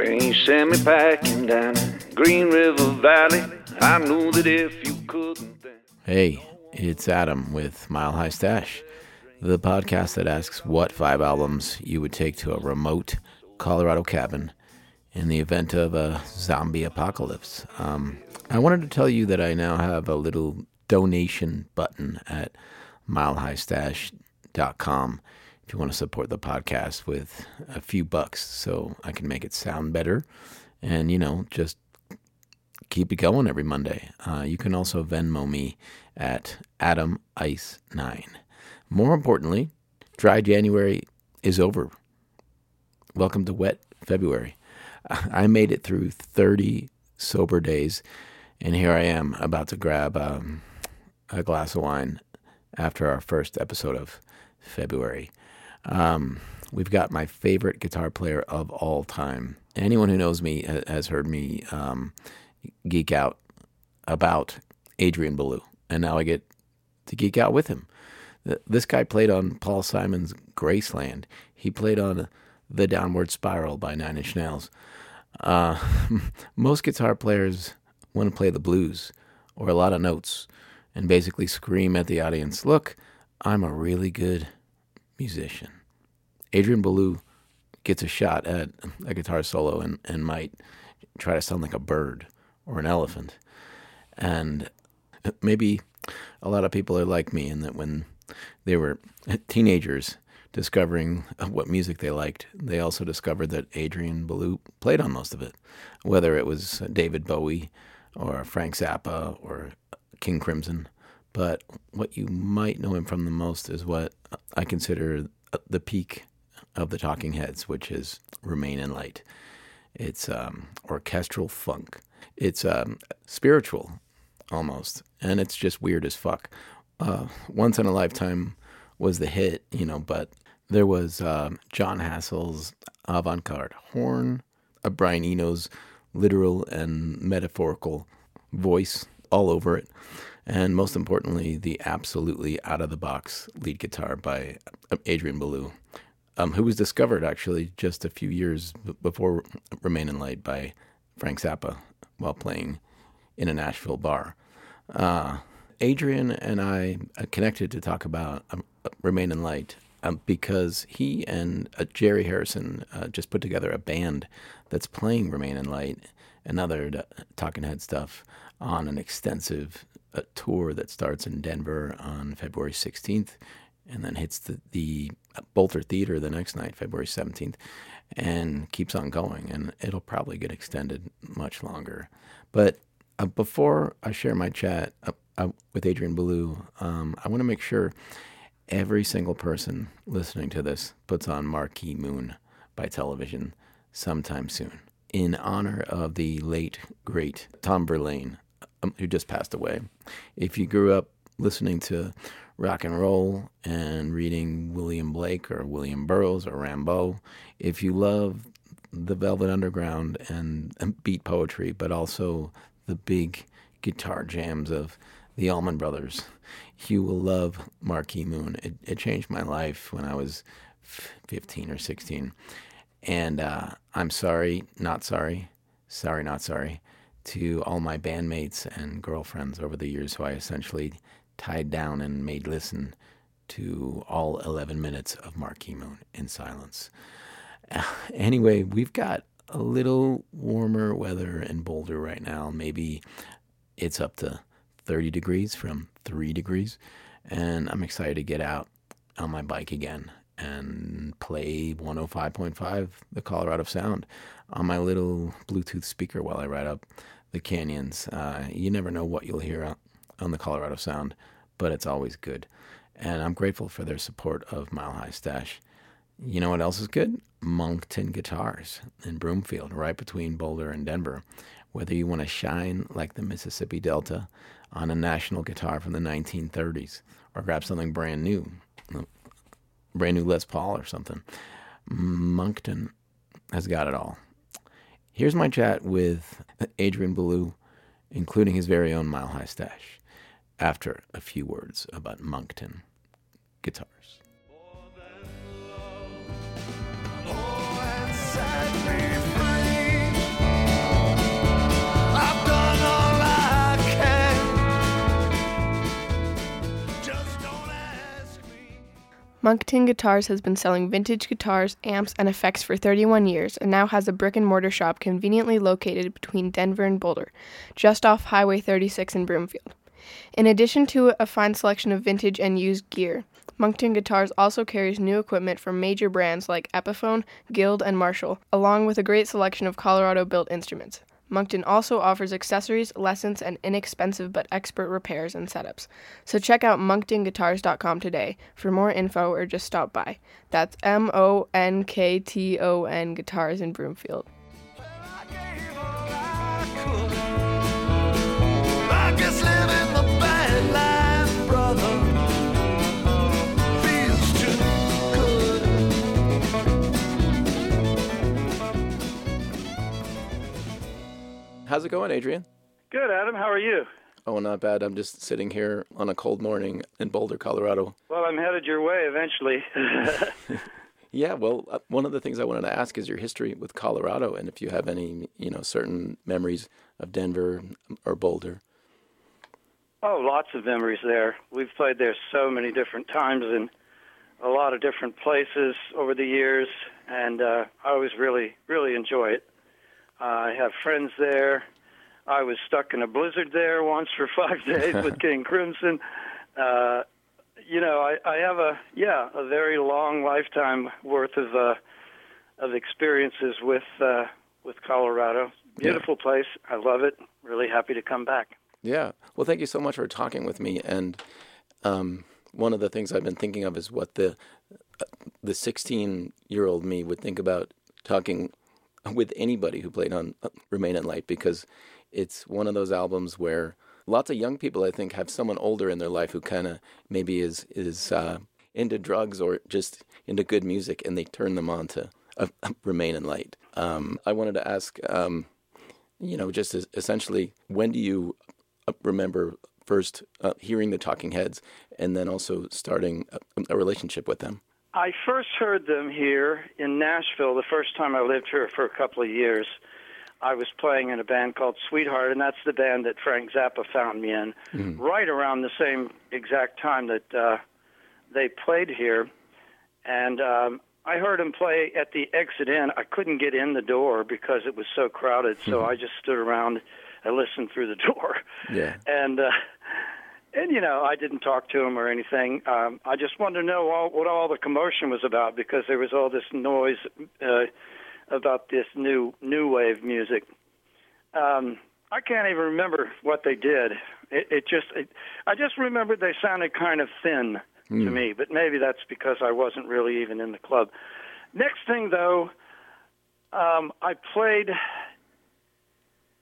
When you me packing down Green River Valley, I knew that if you couldn't. Hey, it's Adam with Mile High Stash, the podcast that asks what five albums you would take to a remote Colorado cabin in the event of a zombie apocalypse. Um, I wanted to tell you that I now have a little donation button at milehighstash.com if you want to support the podcast with a few bucks so I can make it sound better and, you know, just keep it going every Monday. Uh, you can also Venmo me at Adam Ice 9. More importantly, dry January is over. Welcome to wet February. I made it through 30 sober days, and here I am about to grab um, a glass of wine after our first episode of February. Um, we've got my favorite guitar player of all time. Anyone who knows me has heard me um, geek out about Adrian Belew, and now I get to geek out with him. This guy played on Paul Simon's Graceland. He played on The Downward Spiral by Nine Inch Nails. Uh, most guitar players want to play the blues or a lot of notes and basically scream at the audience, Look, I'm a really good musician. Adrian Belew gets a shot at a guitar solo and, and might try to sound like a bird or an elephant. And maybe a lot of people are like me in that when they were teenagers discovering what music they liked, they also discovered that Adrian Belew played on most of it, whether it was David Bowie or Frank Zappa or King Crimson. But what you might know him from the most is what I consider the peak of the Talking Heads, which is Remain in Light. It's um, orchestral funk. It's um, spiritual, almost, and it's just weird as fuck. Uh, Once in a Lifetime was the hit, you know, but there was uh, Jon Hassell's avant-garde horn, uh, Brian Eno's literal and metaphorical voice all over it and most importantly, the absolutely out of the box lead guitar by uh, Adrian Belew, um, who was discovered actually just a few years before Remain in Light by Frank Zappa while playing in a Nashville bar. Uh, Adrian and I uh, connected to talk about um, Remain in Light um, because he and uh, Jerry Harrison uh, just put together a band that's playing Remain in Light and other uh, Talking Head stuff on an extensive a tour that starts in Denver on February 16th and then hits the, the Boulder Theater the next night, February 17th, and keeps on going. And it'll probably get extended much longer. But uh, before I share my chat uh, uh, with Adrian Belew, um, I want to make sure every single person listening to this puts on Marquee Moon by television sometime soon in honor of the late, great Tom Verlaine, um, who just passed away. If you grew up listening to rock and roll and reading William Blake or William Burroughs or Rimbaud, if you love the Velvet Underground and, and beat poetry, but also the big guitar jams of the Allman Brothers, you will love Marquee Moon. It, it changed my life when I was 15 or 16. And uh, I'm sorry, not sorry, sorry, not sorry to all my bandmates and girlfriends over the years who I essentially tied down and made listen to all 11 minutes of Marquee Moon in silence. Anyway, we've got a little warmer weather in Boulder right now. Maybe it's up to 30 degrees from 3 degrees. And I'm excited to get out on my bike again and play 105.5, the Colorado Sound, on my little Bluetooth speaker while I ride up the canyons. Uh, you never know what you'll hear on the Colorado Sound, but it's always good. And I'm grateful for their support of Mile High Stash. You know what else is good? Monkton Guitars in Broomfield, right between Boulder and Denver. Whether you want to shine like the Mississippi Delta on a national guitar from the 1930s or grab something brand new, brand new Les Paul or something, Monkton has got it all. Here's my chat with Adrian Belew, including his very own Mile High Stash, after a few words about Monkton Monkton Guitars has been selling vintage guitars, amps, and effects for 31 years and now has a brick and mortar shop conveniently located between Denver and Boulder, just off Highway 36 in Broomfield. In addition to a fine selection of vintage and used gear, Monkton Guitars also carries new equipment from major brands like Epiphone, Guild, and Marshall, along with a great selection of Colorado built instruments. Monkton also offers accessories, lessons, and inexpensive but expert repairs and setups. So check out monktonguitars.com today for more info or just stop by. That's M O N K T O N Guitars in Broomfield. How's it going, Adrian? Good, Adam. How are you? Oh, not bad. I'm just sitting here on a cold morning in Boulder, Colorado. Well, I'm headed your way eventually. Yeah, well, uh, one of the things I wanted to ask is your history with Colorado, and if you have any, you know, certain memories of Denver or Boulder. oh, lots of memories there. We've played there so many different times in a lot of different places over the years, and uh, I always really, really enjoy it. Uh, I have friends there. I was stuck in a blizzard there once for five days with King Crimson. Uh, you know, I, I have a yeah a very long lifetime worth of uh, of experiences with uh, with Colorado. Beautiful place. I love it. Really happy to come back. Yeah. Well, thank you so much for talking with me. And um, one of the things I've been thinking of is what the uh, the 16 year old me would think about talking with anybody who played on uh, Remain in Light because it's one of those albums where lots of young people I think have someone older in their life who kind of maybe is is uh, into drugs or just into good music and they turn them on to uh, Remain in Light. Um, I wanted to ask, um, you know, just essentially, when do you uh, remember first uh, hearing the Talking Heads and then also starting a, a relationship with them? I first heard them here in Nashville the first time I lived here for a couple of years. I was playing in a band called Sweetheart, and that's the band that Frank Zappa found me in, right around the same exact time that uh, they played here. And um, I heard him play at the exit in. I couldn't get in the door because it was so crowded, so I just stood around and listened through the door. Yeah. And uh, and you know, I didn't talk to him or anything. Um, I just wanted to know all, what all the commotion was about because there was all this noise uh, about this new new wave music. Um, I can't even remember what they did. It, it just, it, I just remembered they sounded kind of thin to me, but maybe that's because I wasn't really even in the club. Next thing, though, um, I played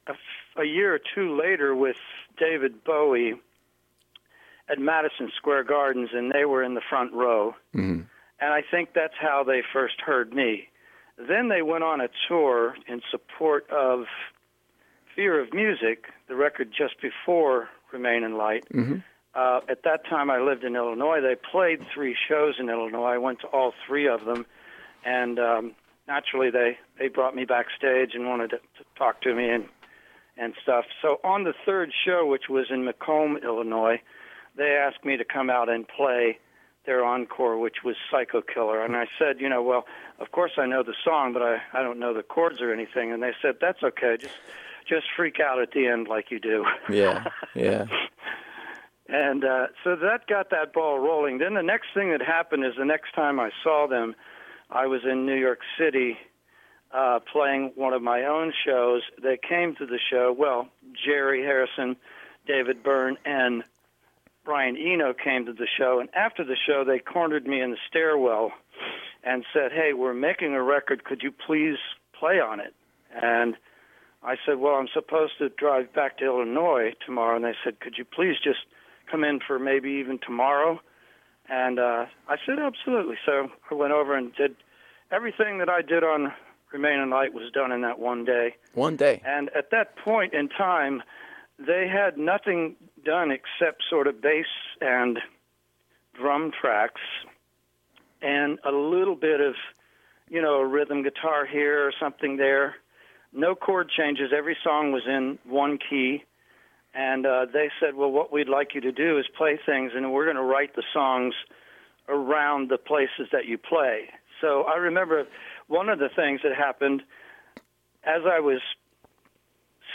a, a year or two later with David Bowie at Madison Square Gardens, and they were in the front row. Mm-hmm. And I think that's how they first heard me. Then they went on a tour in support of Fear of Music, the record just before Remain in Light. Mm-hmm. Uh, at that time, I lived in Illinois. They played three shows in Illinois. I went to all three of them, and um, naturally, they they brought me backstage and wanted to, to talk to me and and stuff. So on the third show, which was in Macomb, Illinois, they asked me to come out and play their encore, which was Psycho Killer. And I said, you know, well, of course I know the song, but I I don't know the chords or anything. And they said, that's okay, just just freak out at the end like you do. Yeah. Yeah. And uh, so that got that ball rolling. Then the next thing that happened is the next time I saw them, I was in New York City uh, playing one of my own shows. They came to the show. Well, Jerry Harrison, David Byrne, and Brian Eno came to the show. And after the show, they cornered me in the stairwell and said, "Hey, we're making a record. Could you please play on it?" And I said, "Well, I'm supposed to drive back to Illinois tomorrow." And they said, "Could you please just come in for maybe even tomorrow?" And uh, I said, "Absolutely." So I went over and did everything that I did on Remain in Light was done in that one day. One day. And at that point in time, they had nothing done except sort of bass and drum tracks and a little bit of, you know, rhythm guitar here or something there. No chord changes. Every song was in one key. And uh, they said, well, what we'd like you to do is play things, and we're going to write the songs around the places that you play. So I remember one of the things that happened as I was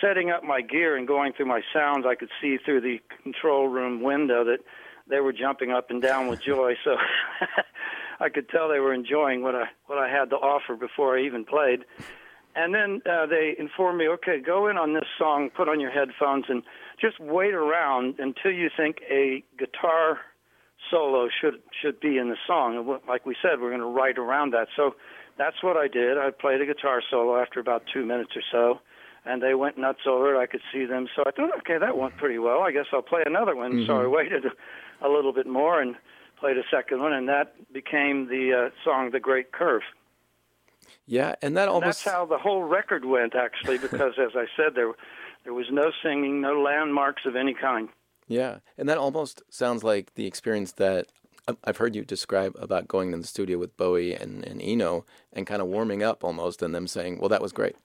setting up my gear and going through my sounds, I could see through the control room window that they were jumping up and down with joy. So I could tell they were enjoying what I what I had to offer before I even played. And then uh, they informed me, okay, go in on this song, put on your headphones, and just wait around until you think a guitar solo should should be in the song. And like we said, we're going to write around that. So that's what I did. I played a guitar solo after about two minutes or so, and they went nuts over it. I could see them, so I thought, okay, that went pretty well. I guess I'll play another one. Mm-hmm. So I waited a, little bit more and played a second one, and that became the uh, song "The Great Curve." Yeah, and that almost that's how the whole record went actually, because as I said, there there was no singing, no landmarks of any kind. Yeah, and that almost sounds like the experience that I've heard you describe about going in the studio with Bowie and, and Eno and kind of warming up almost, and them saying, "Well, that was great."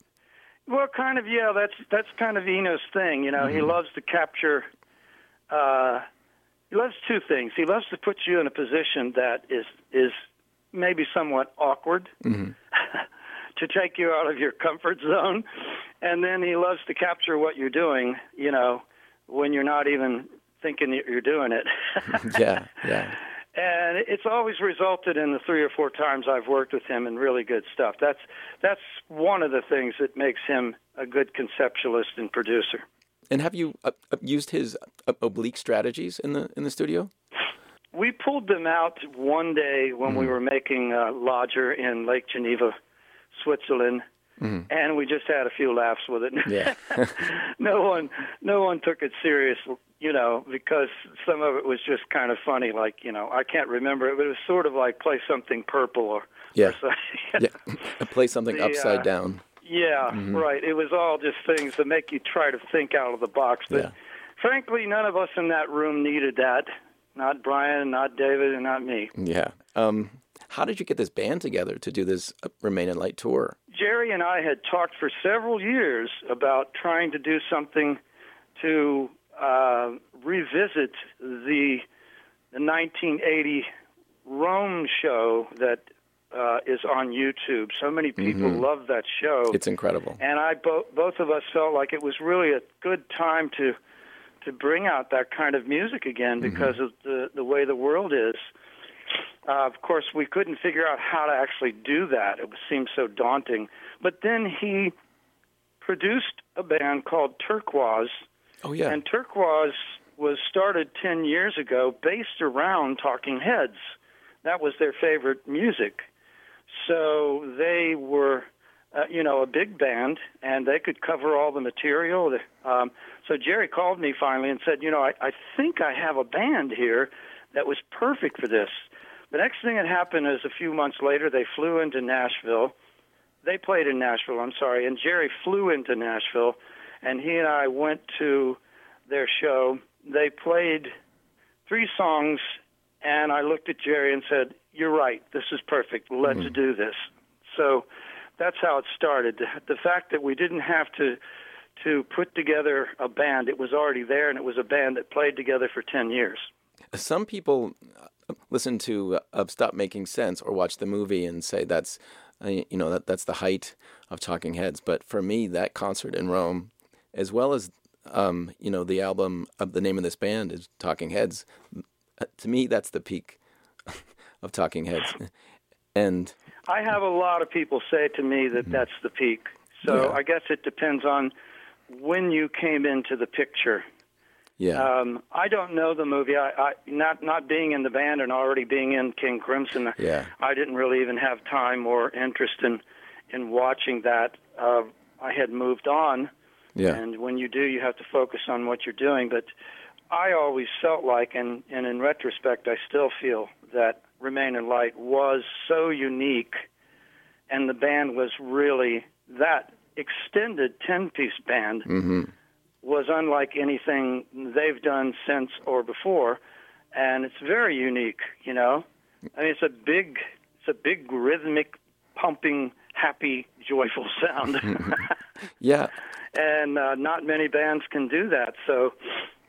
Well, kind of, yeah. That's that's kind of Eno's thing. You know, mm-hmm. he loves to capture. Uh, he loves two things. He loves to put you in a position that is is maybe somewhat awkward mm-hmm. to take you out of your comfort zone. And then he loves to capture what you're doing, you know, when you're not even thinking that you're doing it. yeah, yeah. And it's always resulted in the three or four times I've worked with him in really good stuff. That's that's one of the things that makes him a good conceptualist and producer. And have you uh, uh used his uh, oblique strategies in the in the studio? We pulled them out one day when mm-hmm. we were making uh, Lodger in Lake Geneva, Switzerland, mm-hmm. and we just had a few laughs with it. Yeah. no one, no one took it serious, you know, because some of it was just kind of funny. Like, you know, I can't remember it, but it was sort of like play something purple or yeah, or yeah, play something the, upside uh, down. Yeah, mm-hmm. right. It was all just things that make you try to think out of the box, but. Yeah. Frankly, none of us in that room needed that not Brian, not David, and not me. Yeah. Um, how did you get this band together to do this uh, Remain in Light tour? Jerry and I had talked for several years about trying to do something to uh, revisit the, the 1980 Rome show that uh, is on YouTube. So many people mm-hmm. love that show. It's incredible. And I bo- both of us felt like it was really a good time to to bring out that kind of music again mm-hmm. because mm-hmm. of the the way the world is. Uh, of course, we couldn't figure out how to actually do that. It seemed so daunting. But then he produced a band called Turkuaz. Oh yeah. And Turkuaz was started 10 years ago based around Talking Heads. That was their favorite music. So they were uh, you know, a big band, and they could cover all the material. Um, so Jerry called me finally and said, you know, I, I think I have a band here that was perfect for this. The next thing that happened is a few months later, they flew into Nashville. They played in Nashville, I'm sorry, and Jerry flew into Nashville, and he and I went to their show. They played three songs, and I looked at Jerry and said, "You're right. This is perfect. Let's mm-hmm. do this." So that's how it started. The, fact that we didn't have to to put together a band, it was already there, and it was a band that played together for ten years. Some people uh, listen to uh, "Stop Making Sense" or watch the movie and say that's uh, you know that that's the height of Talking Heads. But for me, that concert in Rome, as well as um, you know the album of the name of this band is Talking Heads. Uh, to me, that's the peak of Talking Heads. And I have a lot of people say to me that mm-hmm. that's the peak. So yeah. I guess it depends on when you came into the picture. Yeah. Um, I don't know the movie. I, I not not being in the band and already being in King Crimson. Yeah. I didn't really even have time or interest in in watching that. Uh, I had moved on. Yeah. And when you do, you have to focus on what you're doing. But I always felt like, and and in retrospect, I still feel that Remain in Light was so unique, and the band was really that extended 10 piece band mm-hmm. was unlike anything they've done since or before. And it's very unique, you know. I mean, it's a big, it's a big rhythmic, pumping, happy, joyful sound. yeah. And uh, not many bands can do that. So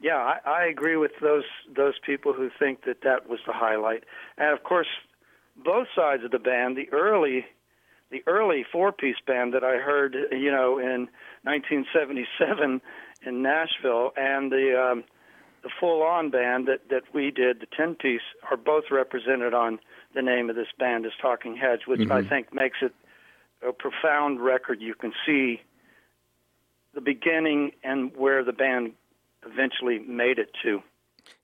yeah, I, I agree with those those people who think that that was the highlight. And of course, both sides of the band, the early the early four-piece band that I heard, you know, in 1977 in Nashville, and the um, the full-on band that that we did, the ten-piece, are both represented on the name of this band is Talking Heads, which I think makes it a profound record. You can see the beginning and where the band eventually made it to.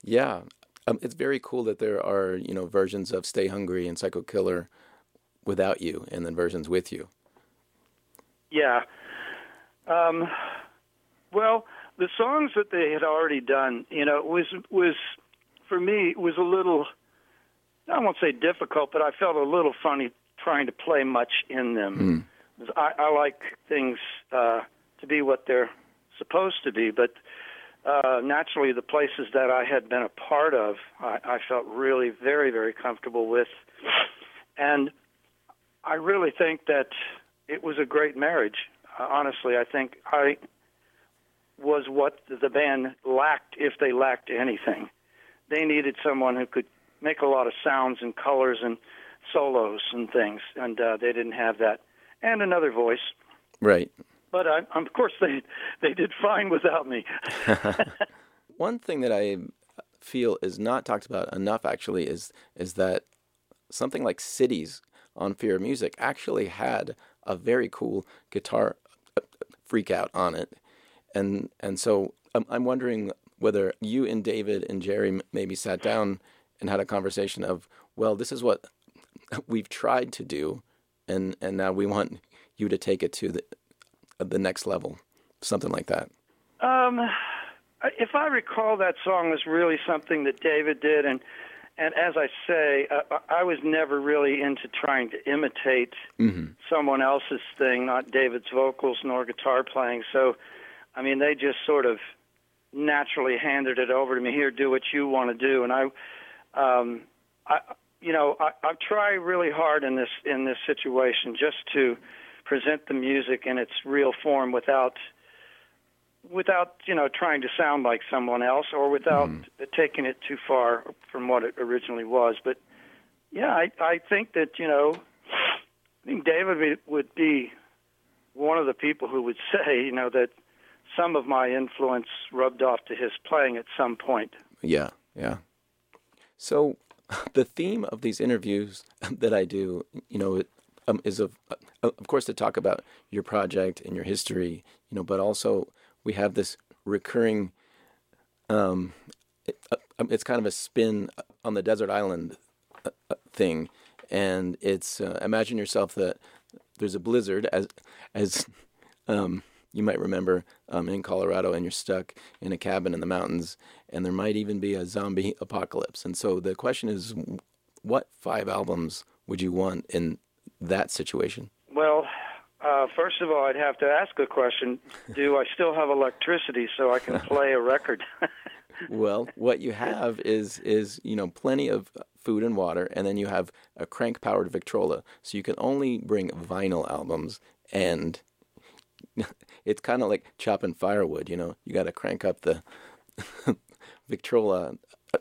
Yeah, um, it's very cool that there are you know versions of Stay Hungry and Psycho Killer without you, and then versions with you. Yeah. Um, well, the songs that they had already done, you know, was was for me it was a little. I won't say difficult, but I felt a little funny trying to play much in them. I, I like things uh, to be what they're supposed to be, but uh, naturally, the places that I had been a part of, I, I felt really very, very comfortable with, and I really think that it was a great marriage. Uh, honestly, I think I was what the band lacked if they lacked anything. They needed someone who could make a lot of sounds and colors and solos and things, and uh, they didn't have that. And another voice, Right. But I, of course they they did fine without me. One thing that I feel is not talked about enough actually is is that something like Cities on Fear of Music actually had a very cool guitar uh, freak out on it. And and so I'm, I'm wondering whether you and David and Jerry m- maybe sat down and had a conversation of, well, this is what we've tried to do and and now we want you to take it to the the next level. Something like that. Um, if I recall, that song was really something that David did, and and as I say, uh, I was never really into trying to imitate someone else's thing, not David's vocals nor guitar playing. So, I mean, they just sort of naturally handed it over to me. Here, do what you want to do, and I, um, I, you know, I, I try really hard in this in this situation just to present the music in its real form without without you know trying to sound like someone else or without hmm. taking it too far from what it originally was. But yeah i i think that you know i think david would- would be one of the people who would say you know that some of my influence rubbed off to his playing at some point. Yeah, yeah. So, the theme of these interviews that I do, you know, it, um, is of, uh, of course, to talk about your project and your history, you know, but also we have this recurring, um, it, uh, um, it's kind of a spin on the desert island uh, uh, thing, and it's uh, imagine yourself that there's a blizzard as as um, you might remember um, in Colorado, and you're stuck in a cabin in the mountains, and there might even be a zombie apocalypse. And so the question is, what five albums would you want in that situation? well uh, first of all, I'd have to ask a question. Do I still have electricity so I can play a record? Well, what you have is is you know plenty of food and water, and then you have a crank powered Victrola, so you can only bring vinyl albums, and it's kind of like chopping firewood. You know, you got to crank up the Victrola.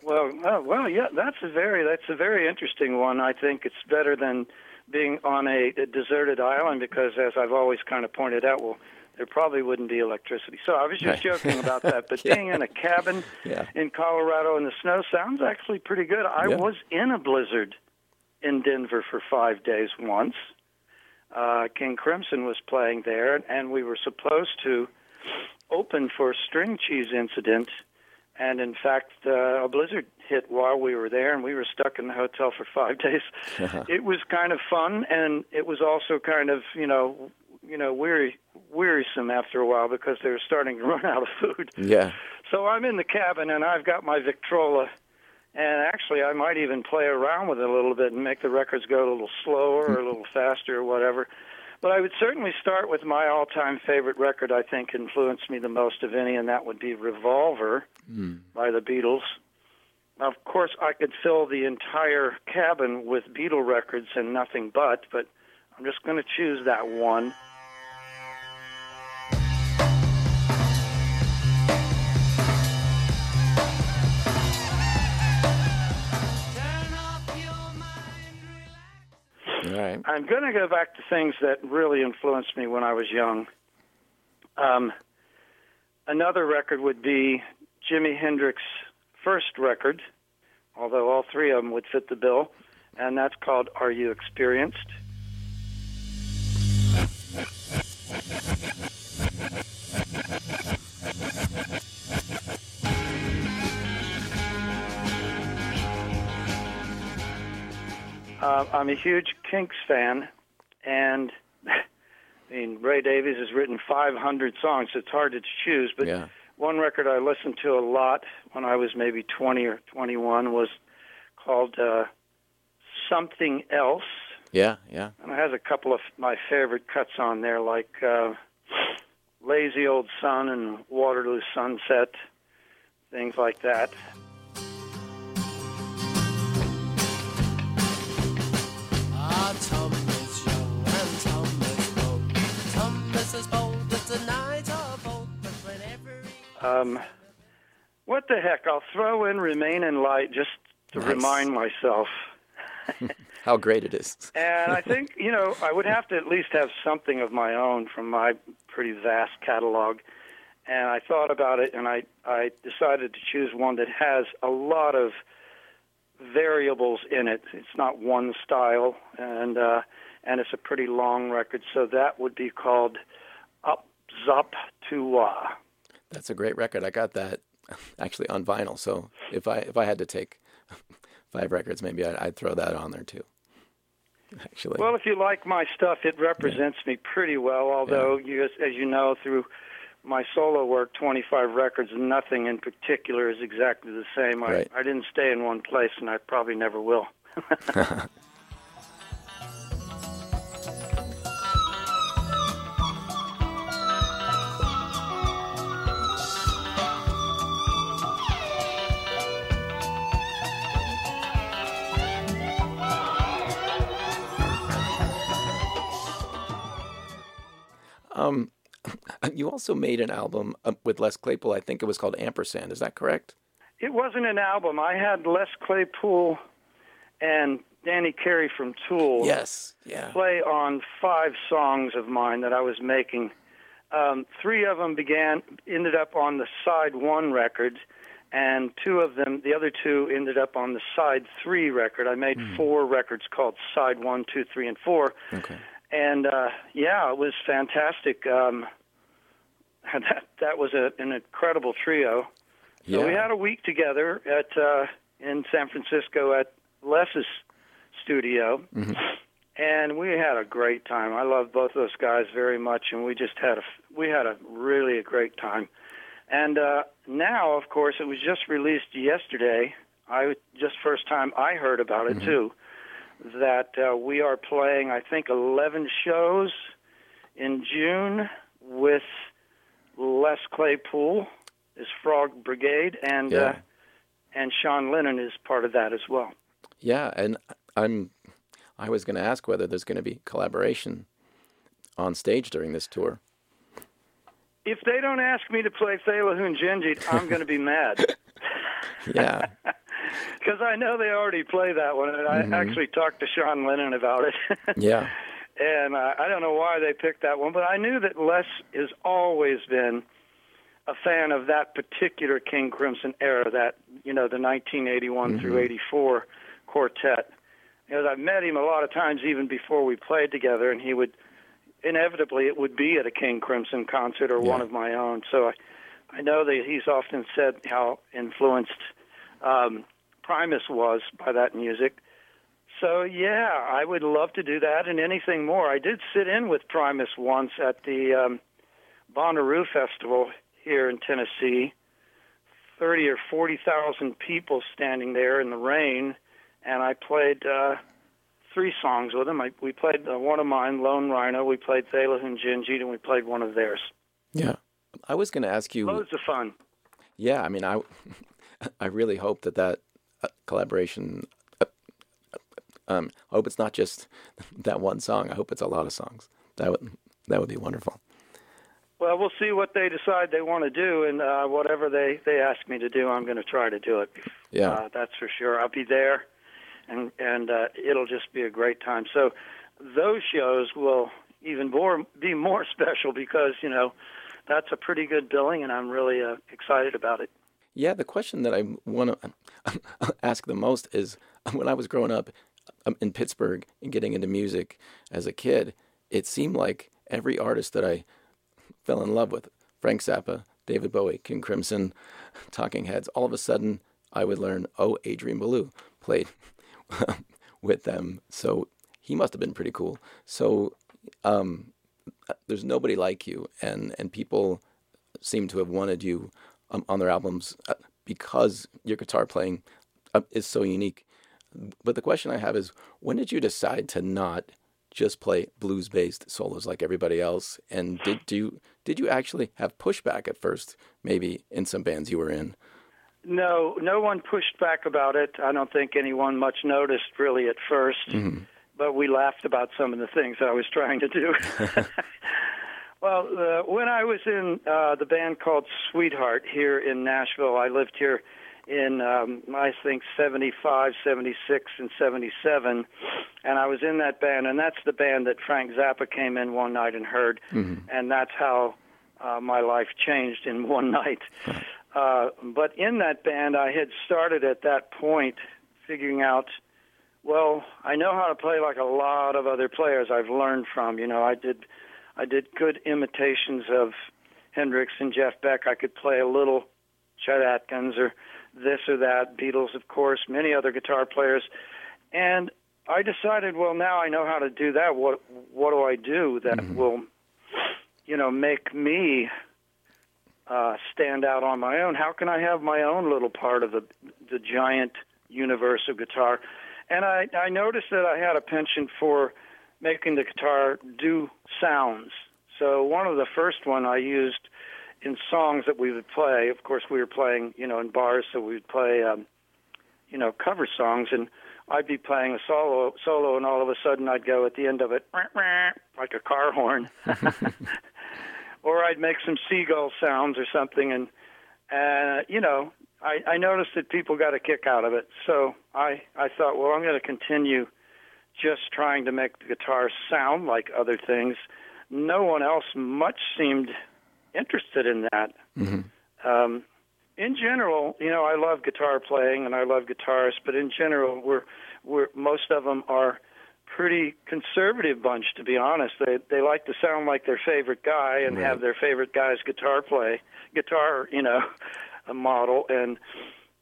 Well, oh, well, yeah, that's a very that's a very interesting one. I think it's better than being on a, a deserted island because, as I've always kind of pointed out, well, there probably wouldn't be electricity. So I was just Right. joking about that. But Yeah. being in a cabin Yeah. in Colorado in the snow sounds actually pretty good. I Yeah. was in a blizzard in Denver for five days once. Uh, King Crimson was playing there, and we were supposed to open for a string cheese incident. And in fact, uh, a blizzard hit while we were there, and we were stuck in the hotel for five days. it was kind of fun, and it was also kind of, you know, you know, weary, wearisome after a while because they were starting to run out of food. Yeah, So I'm in the cabin and I've got my Victrola, and actually I might even play around with it a little bit and make the records go a little slower or a hmm. little faster or whatever. But I would certainly start with my all-time favorite record. I think influenced me the most of any, and that would be Revolver hmm. by the Beatles of course, I could fill the entire cabin with Beatle records and nothing but, but I'm just going to choose that one. Right. I'm going to go back to things that really influenced me when I was young. Um, another record would be Jimi Hendrix first record, although all three of them would fit the bill, and that's called Are You Experienced? Uh, I'm a huge Kinks fan, and I mean Ray Davies has written 500 songs. So it's hard to choose, but Yeah. One record I listened to a lot when I was maybe 20 or 21 was called uh, Something Else, Yeah, yeah. and it has a couple of my favorite cuts on there, like uh, Lazy Old Sun and Waterloo Sunset, things like that. Ah, Tom is young and Tom is bold. Tom is as bold as the night Um, what the heck? I'll throw in Remain in Light just to Nice. remind myself. How great it is. And I think, you know, I would have to at least have something of my own from my pretty vast catalog. And I thought about it and I, I decided to choose one that has a lot of variables in it. It's not one style and uh and it's a pretty long record, so that would be called Op Zop Too Wah. That's a great record. I got that actually on vinyl. So if I if I had to take five records, maybe I'd, I'd throw that on there too. Actually, Well, if you like my stuff, it represents me pretty well. Although, you, as, as you know, through my solo work, 25 records, nothing in particular is exactly the same. I, Right. I didn't stay in one place, and I probably never will. Um, you also made an album uh, with Les Claypool. I think it was called Ampersand. Is that correct? It wasn't an album. I had Les Claypool and Danny Carey from Tool Yes. Yeah. play on five songs of mine that I was making. Um, three of them began ended up on the side one record, and two of them, the other two, ended up on the side three record. I made four records called side one, two, three, and four, Okay. And uh, yeah, it was fantastic. Um, that that was a, an incredible trio. Yeah. So we had a week together at uh, in San Francisco at Les's studio, and we had a great time. I love both of those guys very much, and we just had a we had a really a great time. And uh, now, of course, it was just released yesterday. I just first time I heard about it too. That uh, we are playing, I think, eleven shows in June with Les Claypool, his Frog Brigade, and Yeah. uh, and Sean Lennon is part of that as well. Yeah, and I'm. I was going to ask whether there's going to be collaboration on stage during this tour. If they don't ask me to play Thela Hun Ginjeet, I'm going to be mad Yeah. Because I know they already play that one, and I actually talked to Sean Lennon about it. yeah. and uh, I don't know why they picked that one, but I knew that Les has always been a fan of that particular King Crimson era, that you know the 1981 through '84 quartet. Because I've met him a lot of times, even before we played together, and he would inevitably it would be at a King Crimson concert or one of my own. So I, I know that he's often said how influenced um, Primus was by that music. So yeah, I would love to do that and anything more. I did sit in with Primus once at the um, Bonnaroo Festival here in Tennessee. Thirty or forty thousand people standing there in the rain, and I played uh, three songs with them. I, we played uh, one of mine, Lone Rhino. We played Thela Hun Ginjeet, and we played one of theirs. Yeah. I was going to ask you. Loads of fun. Yeah, I mean, I, I really hope that that collaboration. Um, I hope it's not just that one song. I hope it's a lot of songs. That would that would be wonderful. Well, we'll see what they decide they want to do, and uh, whatever they they ask me to do, I'm going to try to do it. Yeah. uh, that's for sure. I'll be there, and and uh, it'll just be a great time. So, those shows will even more be more special because you know that's a pretty good billing, and I'm really uh, excited about it. Yeah, the question that I want to ask the most is when I was growing up um, in Pittsburgh and getting into music as a kid, it seemed like every artist that I fell in love with, Frank Zappa, David Bowie, King Crimson, Talking Heads, all of a sudden I would learn, oh, Adrian Belew played with them. So he must have been pretty cool. So um, there's nobody like you, and, and people seem to have wanted you um, on their albums uh, because your guitar playing uh, is so unique. But the question I have is, when did you decide to not just play blues-based solos like everybody else? And did you did you actually have pushback at first, maybe in some bands you were in? No, no one pushed back about it. I don't think anyone much noticed really at 1st but we laughed about some of the things I was trying to do. well, uh, when I was in uh, the band called Sweetheart here in Nashville, I lived here in um, I think 75, 76, and 77, and I was in that band, and that's the band that Frank Zappa came in one night and heard, and that's how uh, my life changed in one night. Uh, but in that band, I had started at that point figuring out, well, I know how to play like a lot of other players I've learned from. You know, I did, I did good imitations of Hendrix and Jeff Beck. I could play a little Chet Atkins or this or that, Beatles, of course, many other guitar players, and I decided, well, now I know how to do that. What what do I do that will, you know, make me uh, stand out on my own? How can I have my own little part of the the giant universe of guitar? And I I noticed that I had a penchant for making the guitar do sounds. So one of the first one I used in songs that we would play. Of course, we were playing, you know, in bars, so we would play, um, you know, cover songs, and I'd be playing a solo, solo, and all of a sudden I'd go at the end of it, like a car horn, or I'd make some seagull sounds or something, and uh, you know, I, I noticed that people got a kick out of it. So I, I thought, well, I'm going to continue just trying to make the guitar sound like other things. No one else much seemed interested in that. Um, in general, you know, I love guitar playing and I love guitarists, but in general, we're we're most of them are pretty conservative bunch, to be honest. They they like to sound like their favorite guy and have their favorite guy's guitar play guitar, you know, a model, and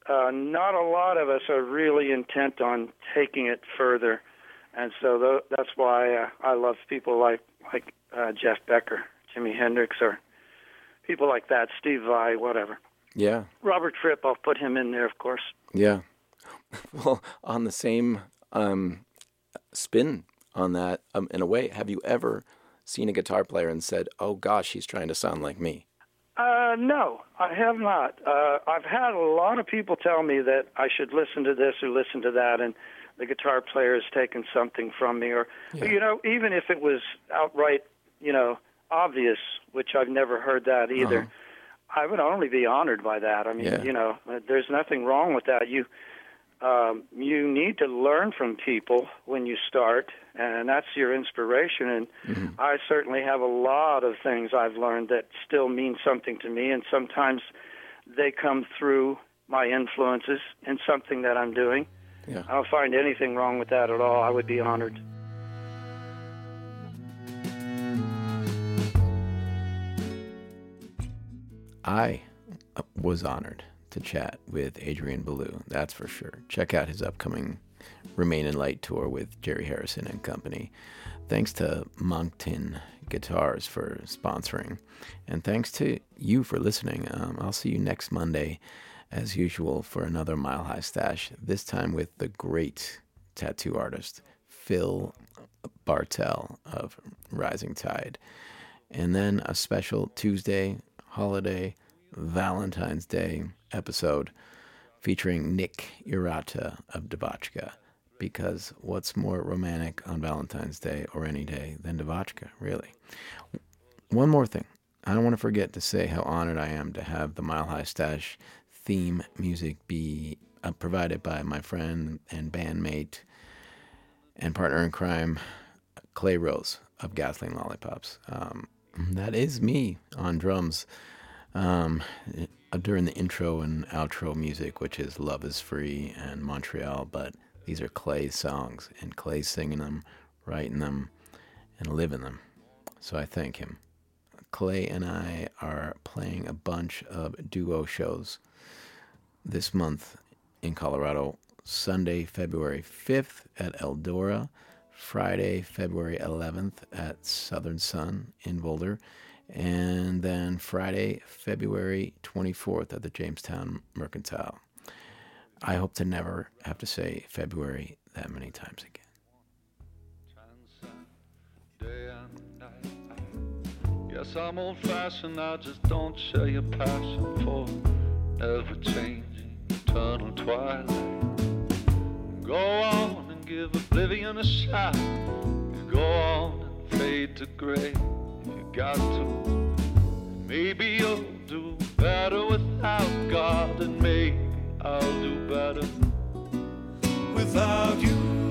uh, not a lot of us are really intent on taking it further. And so th- that's why uh, I love people like like uh, Jeff Becker, Jimi Hendrix, or people like that, Steve Vai, whatever. Yeah, Robert Fripp, I'll put him in there, of course. yeah. Well, on the same um, spin on that, um, in a way, have you ever seen a guitar player and said, "Oh gosh, he's trying to sound like me"? Uh, no, I have not. Uh, I've had a lot of people tell me that I should listen to this or listen to that, and the guitar player has taken something from me, or you know, even if it was outright, you know, obvious, which I've never heard that either. I would only be honored by that. I mean, Yeah. you know, uh, there's nothing wrong with that. You um, you need to learn from people when you start, and that's your inspiration. And I certainly have a lot of things I've learned that still mean something to me, and sometimes they come through my influences in something that I'm doing. Yeah. I don't find anything wrong with that at all. I would be honored. I uh, was honored to chat with Adrian Belew, that's for sure. Check out his upcoming Remain in Light tour with Jerry Harrison and company. Thanks to Monkton Guitars for sponsoring. And thanks to you for listening. Um, I'll see you next Monday, as usual, for another Mile High Stash, this time with the great tattoo artist, Phil Bartell of Rising Tide. And then a special Tuesday, holiday, Valentine's Day episode featuring Nick Urata of DeVotchKa. Because what's more romantic on Valentine's Day or any day than DeVotchKa, really? One more thing. I don't want to forget to say how honored I am to have the Mile High Stash theme music be uh, provided by my friend and bandmate and partner in crime, Clay Rose of Gasoline Lollipops. Um, that is me on drums um, uh, during the intro and outro music, which is Love is Free and Montreal. But these are Clay's songs, and Clay's singing them, writing them, and living them. So I thank him. Clay and I are playing a bunch of duo shows this month in Colorado. Sunday, February 5th at Eldora, Friday, February 11th at Southern Sun in Boulder, and then Friday, February 24th at the Jamestown Mercantile. I hope to never have to say February that many times again. I'm old fashioned, I just don't share your passion for ever changing eternal twilight. Go on and give oblivion a shot. Go on and fade to gray if you got to. Maybe you'll do better without God, and maybe I'll do better Without you